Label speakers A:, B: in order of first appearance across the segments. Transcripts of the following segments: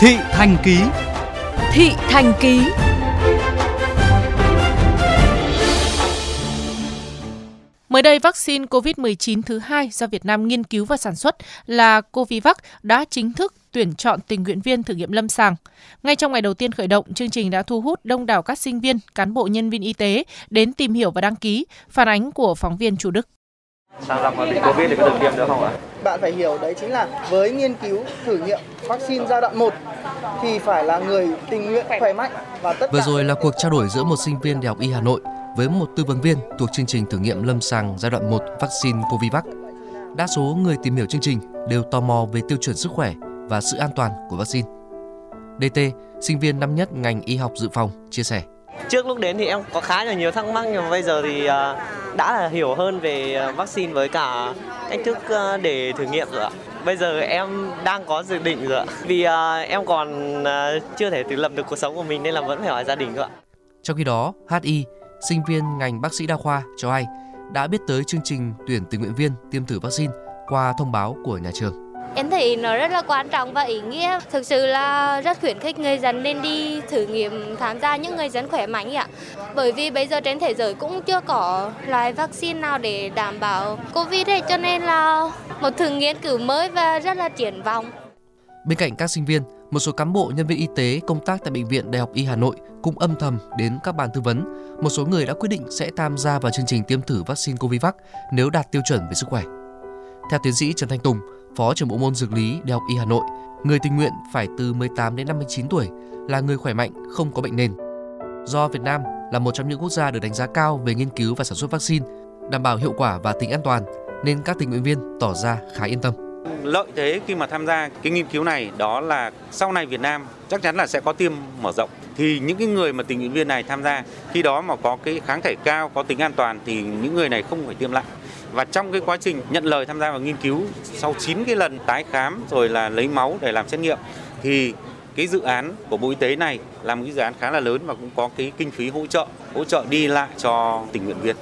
A: Thị Thành Ký
B: Thị Thành Ký Mới đây, vaccine COVID-19 thứ hai do Việt Nam nghiên cứu và sản xuất là Covivac đã chính thức tuyển chọn tình nguyện viên thử nghiệm lâm sàng. Ngay trong ngày đầu tiên khởi động, chương trình đã thu hút đông đảo các sinh viên, cán bộ nhân viên y tế đến tìm hiểu và đăng ký, phản ánh của phóng viên Chủ Đức.
C: Sàng lọc bị Covid thì có được tiêm nữa không ạ?
D: Bạn phải hiểu đấy chính là với nghiên cứu thử nghiệm vaccine giai đoạn 1 thì phải là người tình nguyện khỏe mạnh và tất
E: Vừa rồi là cuộc trao đổi giữa một sinh viên Đại học Y Hà Nội với một tư vấn viên thuộc chương trình thử nghiệm lâm sàng giai đoạn 1 vaccine Covivac. Đa số người tìm hiểu chương trình đều tò mò về tiêu chuẩn sức khỏe và sự an toàn của vaccine. DT, sinh viên năm nhất ngành y học dự phòng, chia sẻ.
F: Trước lúc đến thì em có khá là nhiều thắc mắc nhưng mà bây giờ thì ờ, đã là hiểu hơn về ờ, vaccine với cả cách thức ờ, để thử nghiệm rồi ạ. Bây giờ em đang có dự định rồi ạ. Vì em còn chưa thể tự lập được cuộc sống của mình nên là vẫn phải hỏi gia đình thôi ạ.
E: Trong khi đó, HI, sinh viên ngành bác sĩ đa khoa cho hay đã biết tới chương trình tuyển tình nguyện viên tiêm thử vaccine qua thông báo của nhà trường.
G: Em thấy nó rất là quan trọng và ý nghĩa. Thực sự là rất khuyến khích người dân nên đi thử nghiệm tham gia những người dân khỏe mạnh ạ. Bởi vì bây giờ trên thế giới cũng chưa có loại vaccine nào để đảm bảo Covid ấy, cho nên là một thử nghiên cứu mới và rất là triển vọng.
E: Bên cạnh các sinh viên, một số cán bộ nhân viên y tế công tác tại bệnh viện Đại học Y Hà Nội cũng âm thầm đến các bàn tư vấn. Một số người đã quyết định sẽ tham gia vào chương trình tiêm thử vaccine Covivac nếu đạt tiêu chuẩn về sức khỏe. Theo tiến sĩ Trần Thanh Tùng, Phó trưởng bộ môn dược lý Đại học Y Hà Nội, người tình nguyện phải từ 18 đến 59 tuổi, là người khỏe mạnh, không có bệnh nền. Do Việt Nam là một trong những quốc gia được đánh giá cao về nghiên cứu và sản xuất vaccine, đảm bảo hiệu quả và tính an toàn, nên các tình nguyện viên tỏ ra khá yên tâm.
H: Lợi thế khi mà tham gia cái nghiên cứu này đó là sau này Việt Nam chắc chắn là sẽ có tiêm mở rộng thì những cái người mà tình nguyện viên này tham gia khi đó mà có cái kháng thể cao, có tính an toàn thì những người này không phải tiêm lại và trong cái quá trình nhận lời tham gia vào nghiên cứu sau 9 cái lần tái khám rồi là lấy máu để làm xét nghiệm thì cái dự án của Bộ Y tế này là một cái dự án khá là lớn và cũng có cái kinh phí hỗ trợ hỗ trợ đi lại cho tình nguyện viên.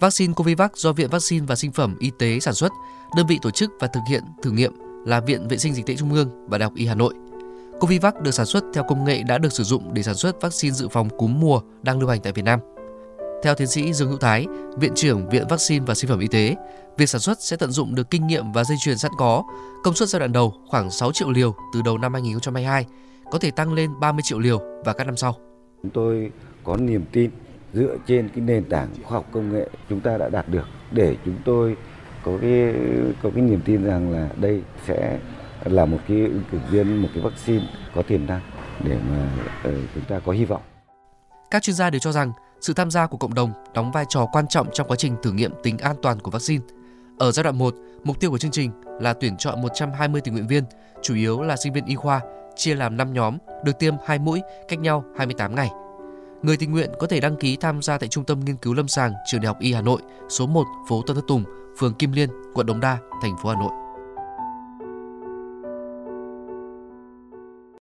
E: Vaccine Covivac do Viện Vaccine và Sinh phẩm Y tế sản xuất, đơn vị tổ chức và thực hiện thử nghiệm là Viện Vệ sinh Dịch tễ Trung ương và Đại học Y Hà Nội. Covivac được sản xuất theo công nghệ đã được sử dụng để sản xuất vaccine dự phòng cúm mùa đang lưu hành tại Việt Nam. Theo tiến sĩ Dương Hữu Thái, Viện trưởng Viện Vaccine và Sinh phẩm Y tế, việc sản xuất sẽ tận dụng được kinh nghiệm và dây chuyền sẵn có. Công suất giai đoạn đầu khoảng 6 triệu liều từ đầu năm 2022, có thể tăng lên 30 triệu liều vào các năm sau.
I: Chúng tôi có niềm tin dựa trên cái nền tảng khoa học công nghệ chúng ta đã đạt được để chúng tôi có cái có cái niềm tin rằng là đây sẽ là một cái ứng cử viên một cái vaccine có tiềm năng để mà uh, chúng ta có hy vọng.
E: Các chuyên gia đều cho rằng sự tham gia của cộng đồng đóng vai trò quan trọng trong quá trình thử nghiệm tính an toàn của vaccine. Ở giai đoạn 1, mục tiêu của chương trình là tuyển chọn 120 tình nguyện viên, chủ yếu là sinh viên y khoa, chia làm 5 nhóm, được tiêm 2 mũi cách nhau 28 ngày. Người tình nguyện có thể đăng ký tham gia tại Trung tâm Nghiên cứu Lâm sàng Trường Đại học Y Hà Nội, số 1 phố Tân Thất Tùng, phường Kim Liên, quận Đống Đa, thành phố Hà Nội.